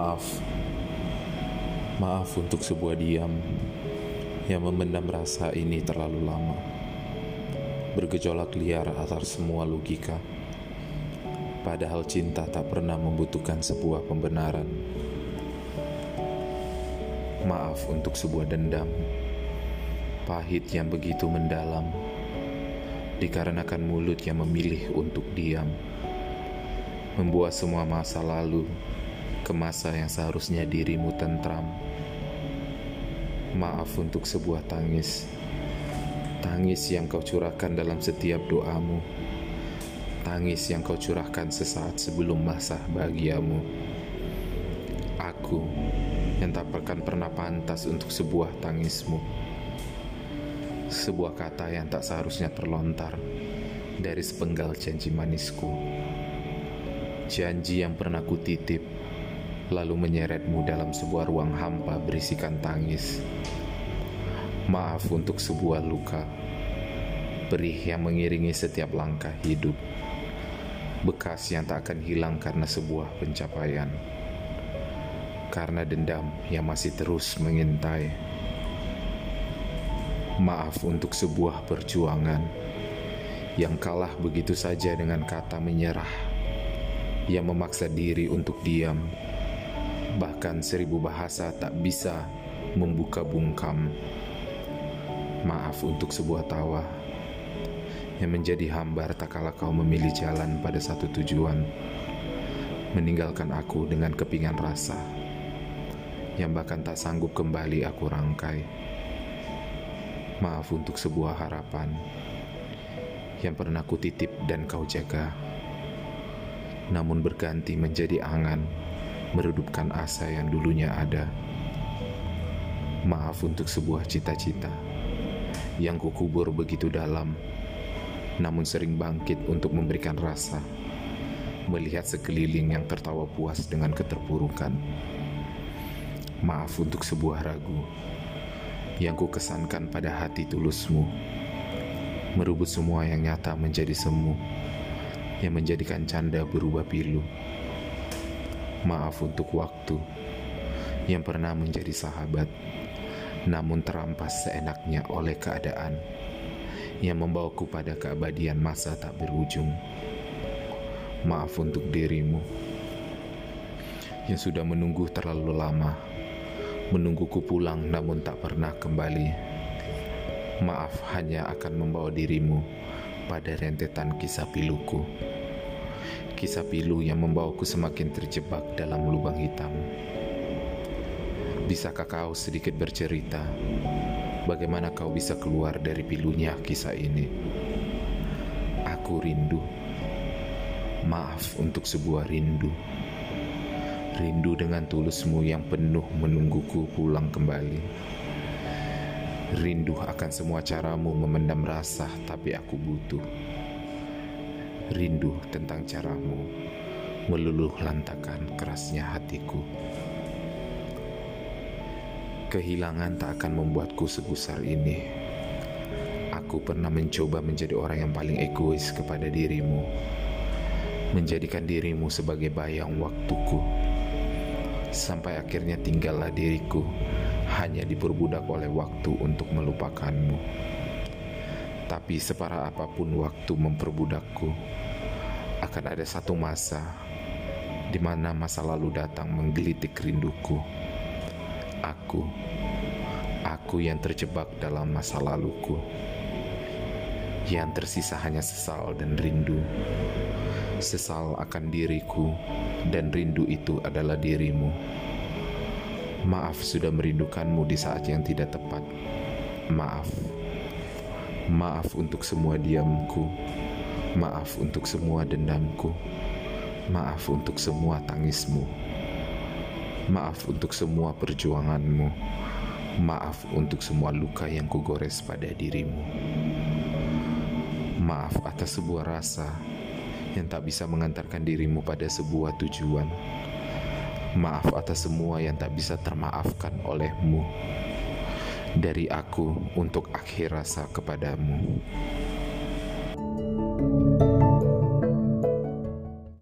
Maaf. Maaf untuk sebuah diam yang memendam rasa ini terlalu lama. Bergejolak liar atas semua logika. Padahal cinta tak pernah membutuhkan sebuah pembenaran. Maaf untuk sebuah dendam. Pahit yang begitu mendalam. Dikarenakan mulut yang memilih untuk diam. Membuat semua masa lalu ke masa yang seharusnya dirimu tentram. Maaf untuk sebuah tangis, tangis yang kau curahkan dalam setiap doamu, tangis yang kau curahkan sesaat sebelum masa bahagiamu. Aku yang tak akan pernah pantas untuk sebuah tangismu, sebuah kata yang tak seharusnya terlontar dari sepenggal janji manisku, janji yang pernah kutitip lalu menyeretmu dalam sebuah ruang hampa berisikan tangis. Maaf untuk sebuah luka, perih yang mengiringi setiap langkah hidup, bekas yang tak akan hilang karena sebuah pencapaian, karena dendam yang masih terus mengintai. Maaf untuk sebuah perjuangan yang kalah begitu saja dengan kata menyerah, yang memaksa diri untuk diam bahkan seribu bahasa tak bisa membuka bungkam. Maaf untuk sebuah tawa yang menjadi hambar tak kala kau memilih jalan pada satu tujuan, meninggalkan aku dengan kepingan rasa yang bahkan tak sanggup kembali aku rangkai. Maaf untuk sebuah harapan yang pernah kutitip dan kau jaga, namun berganti menjadi angan meredupkan asa yang dulunya ada. Maaf untuk sebuah cita-cita yang kukubur begitu dalam, namun sering bangkit untuk memberikan rasa, melihat sekeliling yang tertawa puas dengan keterpurukan. Maaf untuk sebuah ragu yang kukesankan pada hati tulusmu, merubut semua yang nyata menjadi semu, yang menjadikan canda berubah pilu. Maaf untuk waktu yang pernah menjadi sahabat, namun terampas seenaknya oleh keadaan yang membawaku pada keabadian masa tak berujung. Maaf untuk dirimu yang sudah menunggu terlalu lama, menungguku pulang namun tak pernah kembali. Maaf hanya akan membawa dirimu pada rentetan kisah piluku kisah pilu yang membawaku semakin terjebak dalam lubang hitam. Bisakah kau sedikit bercerita bagaimana kau bisa keluar dari pilunya kisah ini? Aku rindu. Maaf untuk sebuah rindu. Rindu dengan tulusmu yang penuh menungguku pulang kembali. Rindu akan semua caramu memendam rasa, tapi aku butuh rindu tentang caramu meluluh lantakan kerasnya hatiku. Kehilangan tak akan membuatku segusar ini. Aku pernah mencoba menjadi orang yang paling egois kepada dirimu, menjadikan dirimu sebagai bayang waktuku, sampai akhirnya tinggallah diriku hanya diperbudak oleh waktu untuk melupakanmu. Tapi separah apa pun waktu memperbudakku, akan ada satu masa di mana masa lalu datang menggelitik rinduku. Aku, aku yang terjebak dalam masa laluku. Yang tersisa hanya sesal dan rindu. Sesal akan diriku dan rindu itu adalah dirimu. Maaf sudah merindukanmu di saat yang tidak tepat. Maaf. Maaf untuk semua diamku Maaf untuk semua dendamku. Maaf untuk semua tangismu. Maaf untuk semua perjuanganmu. Maaf untuk semua luka yang kugores pada dirimu. Maaf atas sebuah rasa yang tak bisa mengantarkan dirimu pada sebuah tujuan. Maaf atas semua yang tak bisa termaafkan olehmu dari aku untuk akhir rasa kepadamu. thank you